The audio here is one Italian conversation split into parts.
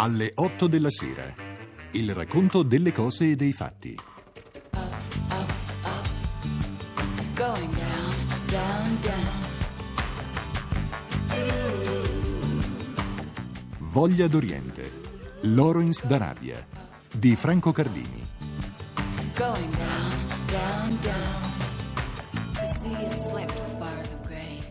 Alle 8 della sera. Il racconto delle cose e dei fatti. Going down, down, down. Voglia d'Oriente. Lawrence d'Arabia. Di Franco Cardini. Going down, down, down. The sea is flecked with bars of gray.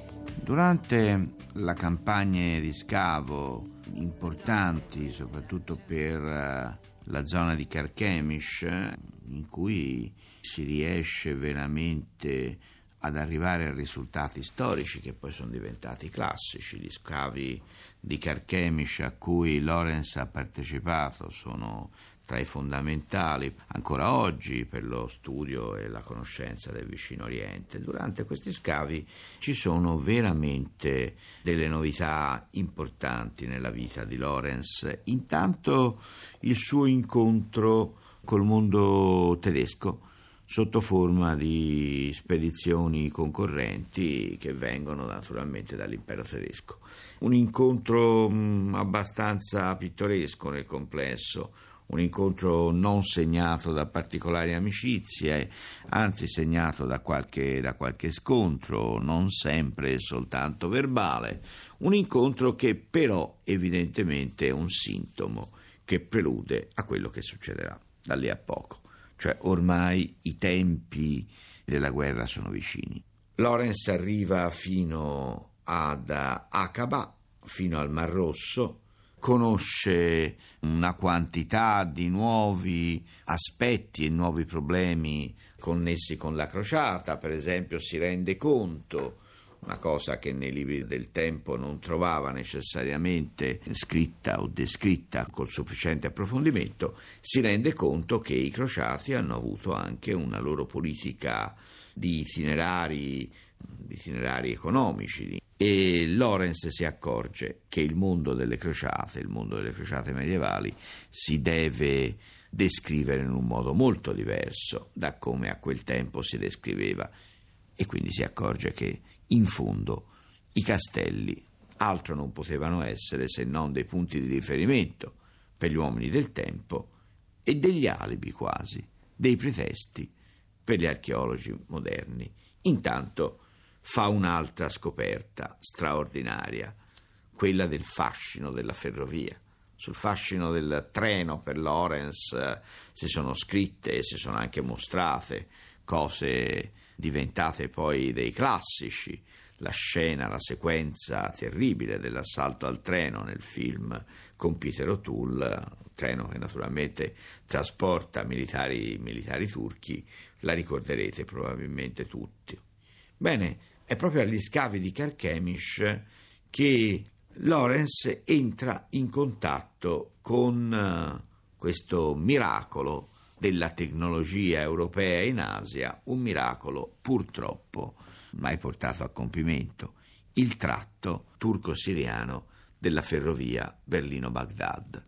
Durante la campagna di scavo importanti, soprattutto per eh, la zona di Carchemish, in cui si riesce veramente ad arrivare a risultati storici che poi sono diventati classici. Gli scavi di Carchemish a cui Lorenz ha partecipato sono tra i fondamentali ancora oggi per lo studio e la conoscenza del vicino Oriente. Durante questi scavi ci sono veramente delle novità importanti nella vita di Lorenz. Intanto il suo incontro col mondo tedesco sotto forma di spedizioni concorrenti che vengono naturalmente dall'impero tedesco. Un incontro abbastanza pittoresco nel complesso, un incontro non segnato da particolari amicizie, anzi segnato da qualche, da qualche scontro, non sempre soltanto verbale, un incontro che però evidentemente è un sintomo che prelude a quello che succederà da lì a poco, cioè ormai i tempi della guerra sono vicini. Lorenz arriva fino ad Aqaba, fino al Mar Rosso, conosce una quantità di nuovi aspetti e nuovi problemi connessi con la crociata, per esempio si rende conto una cosa che nei libri del tempo non trovava necessariamente scritta o descritta col sufficiente approfondimento, si rende conto che i crociati hanno avuto anche una loro politica di itinerari, di itinerari economici, e Lorenz si accorge che il mondo delle crociate, il mondo delle crociate medievali, si deve descrivere in un modo molto diverso da come a quel tempo si descriveva e quindi si accorge che in fondo i castelli altro non potevano essere se non dei punti di riferimento per gli uomini del tempo e degli alibi quasi, dei pretesti per gli archeologi moderni. Intanto fa un'altra scoperta straordinaria, quella del fascino della ferrovia. Sul fascino del treno per Lorenz eh, si sono scritte e si sono anche mostrate cose diventate poi dei classici, la scena, la sequenza terribile dell'assalto al treno nel film con Peter O'Toole, treno che naturalmente trasporta militari, militari turchi, la ricorderete probabilmente tutti. Bene, è proprio agli scavi di Carchemish che Lorenz entra in contatto con eh, questo miracolo della tecnologia europea in Asia, un miracolo purtroppo mai portato a compimento, il tratto turco-siriano della ferrovia Berlino-Baghdad.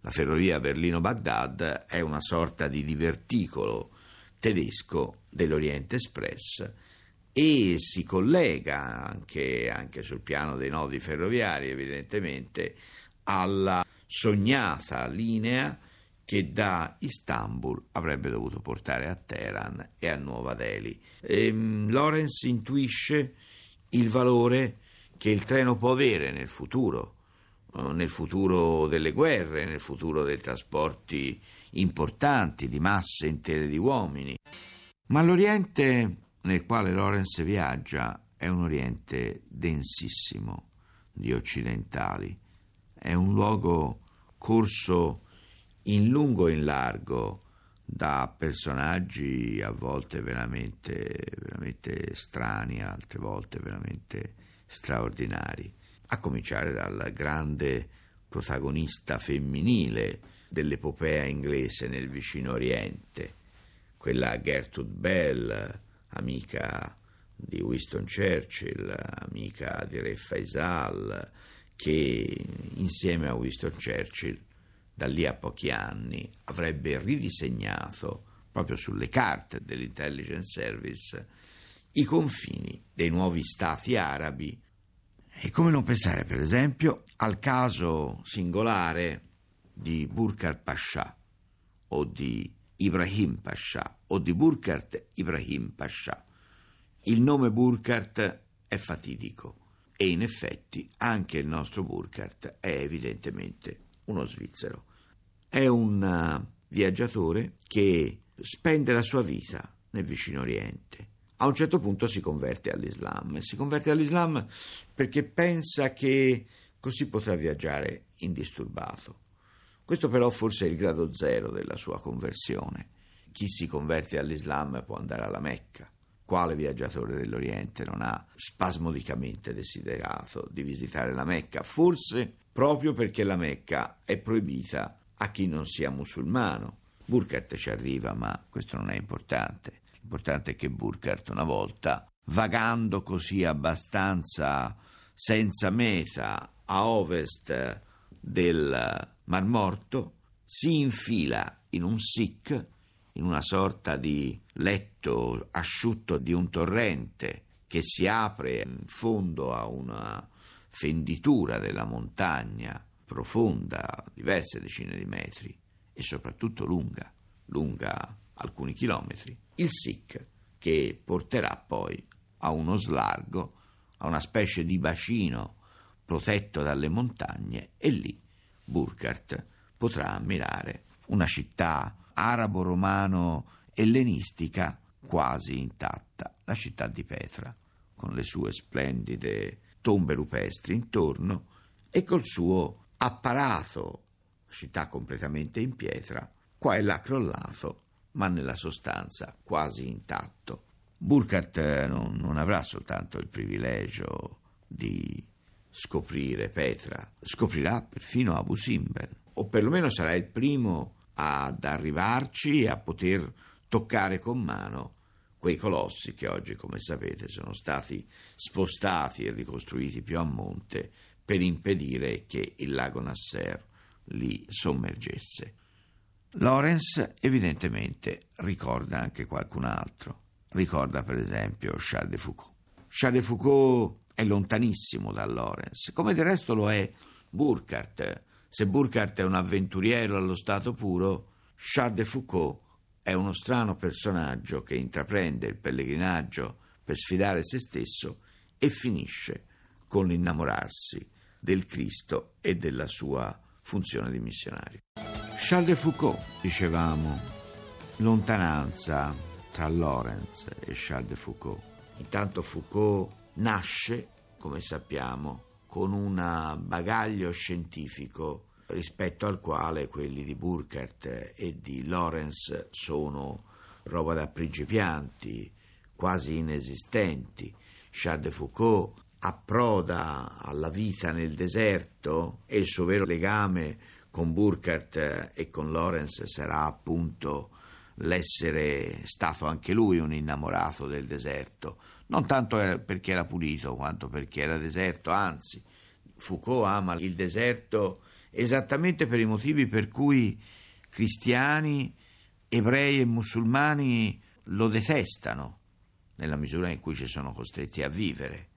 La ferrovia Berlino-Baghdad è una sorta di diverticolo tedesco dell'Oriente Express e si collega anche, anche sul piano dei nodi ferroviari, evidentemente, alla sognata linea che da Istanbul avrebbe dovuto portare a Teheran e a Nuova Delhi. E, um, Lorenz intuisce il valore che il treno può avere nel futuro, uh, nel futuro delle guerre, nel futuro dei trasporti importanti di masse intere di uomini. Ma l'Oriente nel quale Lorenz viaggia è un Oriente densissimo di occidentali, è un luogo corso in lungo e in largo da personaggi a volte veramente, veramente strani, altre volte veramente straordinari, a cominciare dal grande protagonista femminile dell'epopea inglese nel vicino Oriente, quella Gertrude Bell, amica di Winston Churchill, amica di Re Faisal, che insieme a Winston Churchill da lì a pochi anni avrebbe ridisegnato proprio sulle carte dell'intelligence service i confini dei nuovi stati arabi. E come non pensare per esempio al caso singolare di Burkar Pasha o di Ibrahim Pasha o di Burkart Ibrahim Pasha. Il nome Burkart è fatidico e in effetti anche il nostro Burkart è evidentemente uno svizzero. È un uh, viaggiatore che spende la sua vita nel vicino Oriente. A un certo punto si converte all'Islam e si converte all'Islam perché pensa che così potrà viaggiare indisturbato. Questo però forse è il grado zero della sua conversione. Chi si converte all'Islam può andare alla Mecca. Quale viaggiatore dell'Oriente non ha spasmodicamente desiderato di visitare la Mecca? Forse proprio perché la Mecca è proibita a chi non sia musulmano. Burkhardt ci arriva, ma questo non è importante. L'importante è che Burkhardt una volta, vagando così abbastanza senza meta a ovest del Mar Morto, si infila in un sikh, in una sorta di letto asciutto di un torrente che si apre in fondo a una fenditura della montagna profonda, diverse decine di metri e soprattutto lunga, lunga alcuni chilometri, il Sikh che porterà poi a uno slargo, a una specie di bacino protetto dalle montagne e lì Burkhardt potrà ammirare una città arabo-romano-ellenistica quasi intatta, la città di Petra, con le sue splendide tombe rupestri intorno e col suo apparato, città completamente in pietra, qua e là crollato, ma nella sostanza quasi intatto. Burkhardt non, non avrà soltanto il privilegio di scoprire Petra, scoprirà perfino Abu Simbel, o perlomeno sarà il primo ad arrivarci e a poter toccare con mano quei colossi che oggi, come sapete, sono stati spostati e ricostruiti più a monte per impedire che il lago Nasser li sommergesse. Lorenz evidentemente ricorda anche qualcun altro. Ricorda per esempio Charles de Foucault. Charles de Foucault è lontanissimo da Lorenz, come del resto lo è Burkhardt. Se Burkhardt è un avventuriero allo stato puro, Charles de Foucault è uno strano personaggio che intraprende il pellegrinaggio per sfidare se stesso e finisce con l'innamorarsi del Cristo e della sua funzione di missionario. Charles de Foucault, dicevamo, lontananza tra Lorenz e Charles de Foucault. Intanto Foucault nasce, come sappiamo, con un bagaglio scientifico rispetto al quale quelli di Burkhardt e di Lorenz sono roba da principianti, quasi inesistenti. Charles de Foucault approda alla vita nel deserto e il suo vero legame con Burkhardt e con Lorenz sarà appunto l'essere stato anche lui un innamorato del deserto, non tanto perché era pulito quanto perché era deserto, anzi Foucault ama il deserto esattamente per i motivi per cui cristiani, ebrei e musulmani lo detestano, nella misura in cui ci sono costretti a vivere.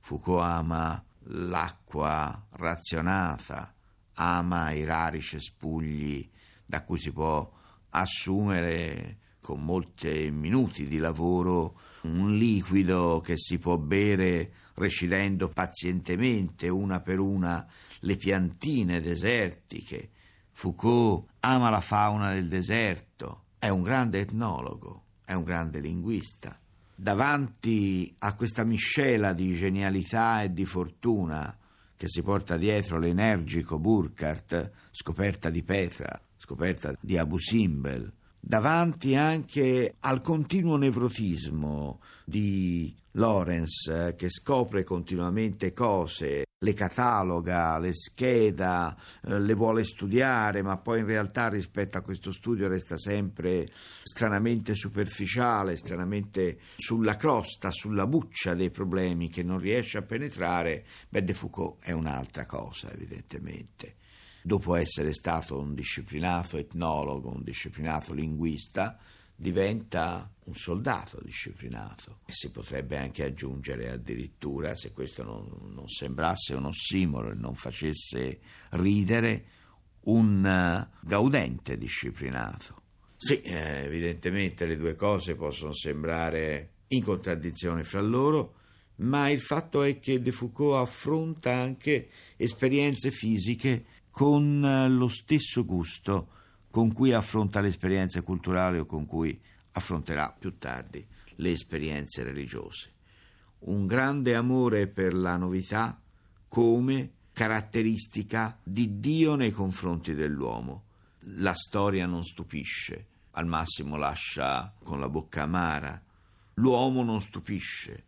Foucault ama l'acqua razionata, ama i rari cespugli da cui si può assumere con molti minuti di lavoro un liquido che si può bere recidendo pazientemente una per una le piantine desertiche. Foucault ama la fauna del deserto, è un grande etnologo, è un grande linguista. Davanti a questa miscela di genialità e di fortuna che si porta dietro l'energico Burkhardt, scoperta di Petra, scoperta di Abu Simbel, davanti anche al continuo nevrotismo di Lorenz eh, che scopre continuamente cose, le cataloga, le scheda, eh, le vuole studiare, ma poi in realtà rispetto a questo studio resta sempre stranamente superficiale, stranamente sulla crosta, sulla buccia dei problemi che non riesce a penetrare, beh, De Foucault è un'altra cosa, evidentemente dopo essere stato un disciplinato etnologo, un disciplinato linguista, diventa un soldato disciplinato. E si potrebbe anche aggiungere addirittura, se questo non, non sembrasse un ossimoro e non facesse ridere, un eh, gaudente disciplinato. Sì, eh, evidentemente le due cose possono sembrare in contraddizione fra loro, ma il fatto è che De Foucault affronta anche esperienze fisiche con eh, lo stesso gusto con cui affronta le esperienze culturali o con cui affronterà più tardi le esperienze religiose. Un grande amore per la novità come caratteristica di Dio nei confronti dell'uomo. La storia non stupisce, al massimo lascia con la bocca amara. L'uomo non stupisce,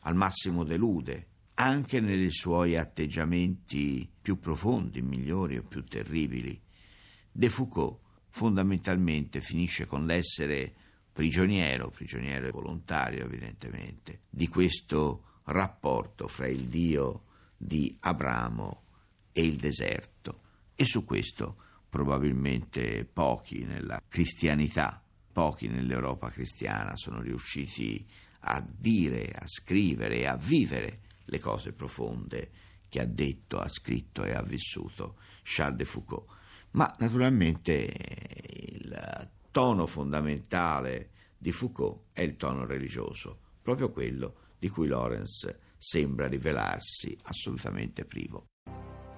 al massimo delude, anche nei suoi atteggiamenti più profondi, migliori o più terribili. De Foucault fondamentalmente finisce con l'essere prigioniero, prigioniero volontario evidentemente, di questo rapporto fra il Dio di Abramo e il deserto. E su questo probabilmente pochi nella cristianità, pochi nell'Europa cristiana sono riusciti a dire, a scrivere a vivere le cose profonde che ha detto, ha scritto e ha vissuto Charles de Foucault. Ma naturalmente il tono fondamentale di Foucault è il tono religioso, proprio quello di cui Lawrence sembra rivelarsi assolutamente privo.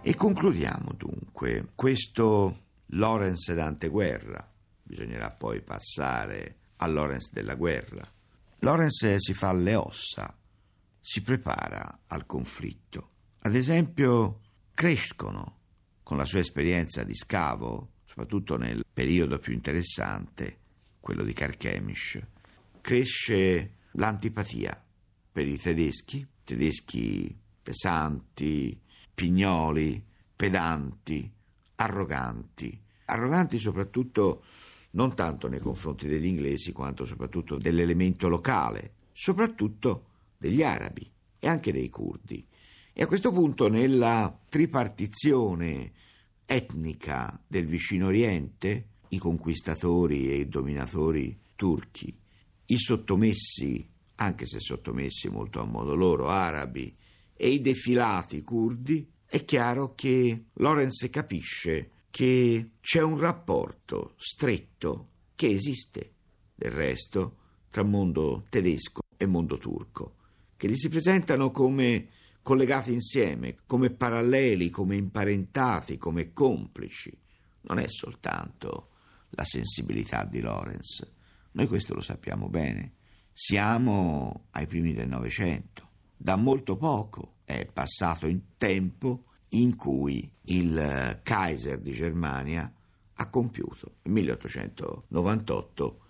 E concludiamo dunque questo Lawrence d'anteguerra, bisognerà poi passare a Lawrence della guerra. Lawrence si fa le ossa, si prepara al conflitto. Ad esempio, crescono con la sua esperienza di scavo, soprattutto nel periodo più interessante, quello di Carchemish, cresce l'antipatia per i tedeschi tedeschi pesanti, pignoli, pedanti, arroganti, arroganti soprattutto non tanto nei confronti degli inglesi quanto soprattutto dell'elemento locale, soprattutto degli arabi e anche dei curdi. E a questo punto nella tripartizione etnica del vicino Oriente, i conquistatori e i dominatori turchi, i sottomessi anche se sottomessi molto a modo loro, arabi, e i defilati curdi, è chiaro che Lorenz capisce che c'è un rapporto stretto che esiste, del resto, tra mondo tedesco e mondo turco, che li si presentano come collegati insieme, come paralleli, come imparentati, come complici. Non è soltanto la sensibilità di Lorenz, noi questo lo sappiamo bene. Siamo ai primi del Novecento. Da molto poco è passato in tempo in cui il Kaiser di Germania ha compiuto nel 1898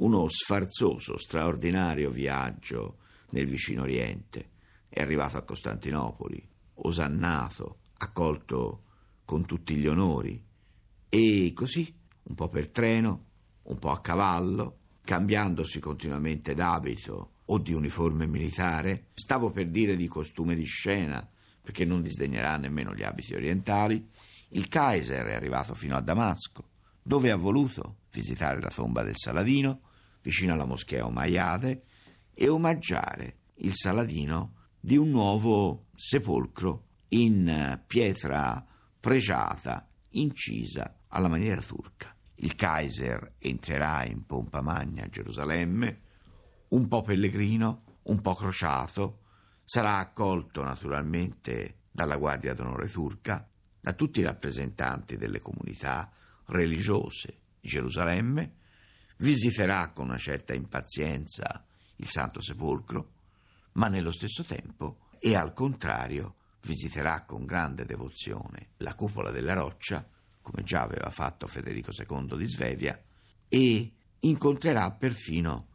uno sfarzoso, straordinario viaggio nel vicino Oriente. È arrivato a Costantinopoli, osannato, accolto con tutti gli onori. E così, un po' per treno, un po' a cavallo, cambiandosi continuamente d'abito o di uniforme militare, stavo per dire di costume di scena, perché non disdegnerà nemmeno gli abiti orientali, il Kaiser è arrivato fino a Damasco, dove ha voluto visitare la tomba del Saladino, vicino alla moschea Umayyade, e omaggiare il Saladino di un nuovo sepolcro in pietra pregiata, incisa alla maniera turca. Il Kaiser entrerà in pompa magna a Gerusalemme, un po' pellegrino, un po' crociato, sarà accolto naturalmente dalla Guardia d'Onore turca, da tutti i rappresentanti delle comunità religiose di Gerusalemme, visiterà con una certa impazienza il Santo Sepolcro, ma nello stesso tempo e al contrario visiterà con grande devozione la cupola della roccia come già aveva fatto Federico II di Svevia, e incontrerà perfino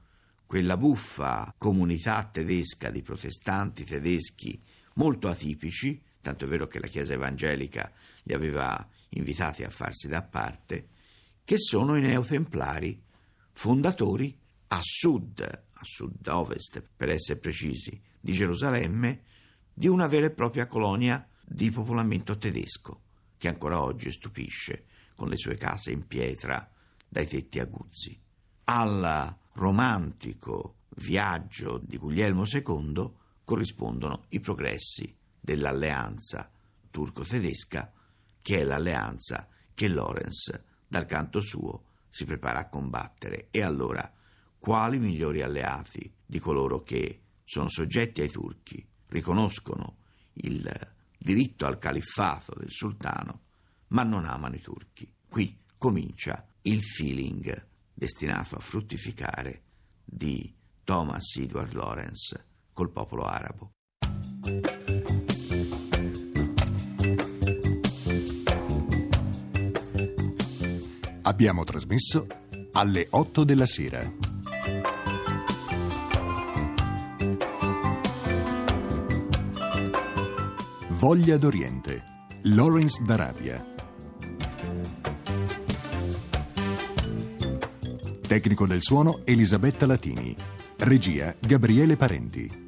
quella buffa comunità tedesca di protestanti tedeschi molto atipici, tanto è vero che la Chiesa evangelica li aveva invitati a farsi da parte, che sono i neotemplari, fondatori a sud, a sud-ovest per essere precisi, di Gerusalemme, di una vera e propria colonia di popolamento tedesco che ancora oggi stupisce con le sue case in pietra dai tetti aguzzi. Al romantico viaggio di Guglielmo II corrispondono i progressi dell'alleanza turco-tedesca, che è l'alleanza che Lawrence, dal canto suo, si prepara a combattere. E allora, quali migliori alleati di coloro che sono soggetti ai turchi, riconoscono il diritto al califfato del sultano, ma non amano i turchi? Qui comincia il feeling destinato a fruttificare di Thomas Edward Lawrence col popolo arabo. Abbiamo trasmesso alle 8 della sera. Voglia d'Oriente, Lawrence d'Arabia. Tecnico del suono Elisabetta Latini. Regia Gabriele Parenti.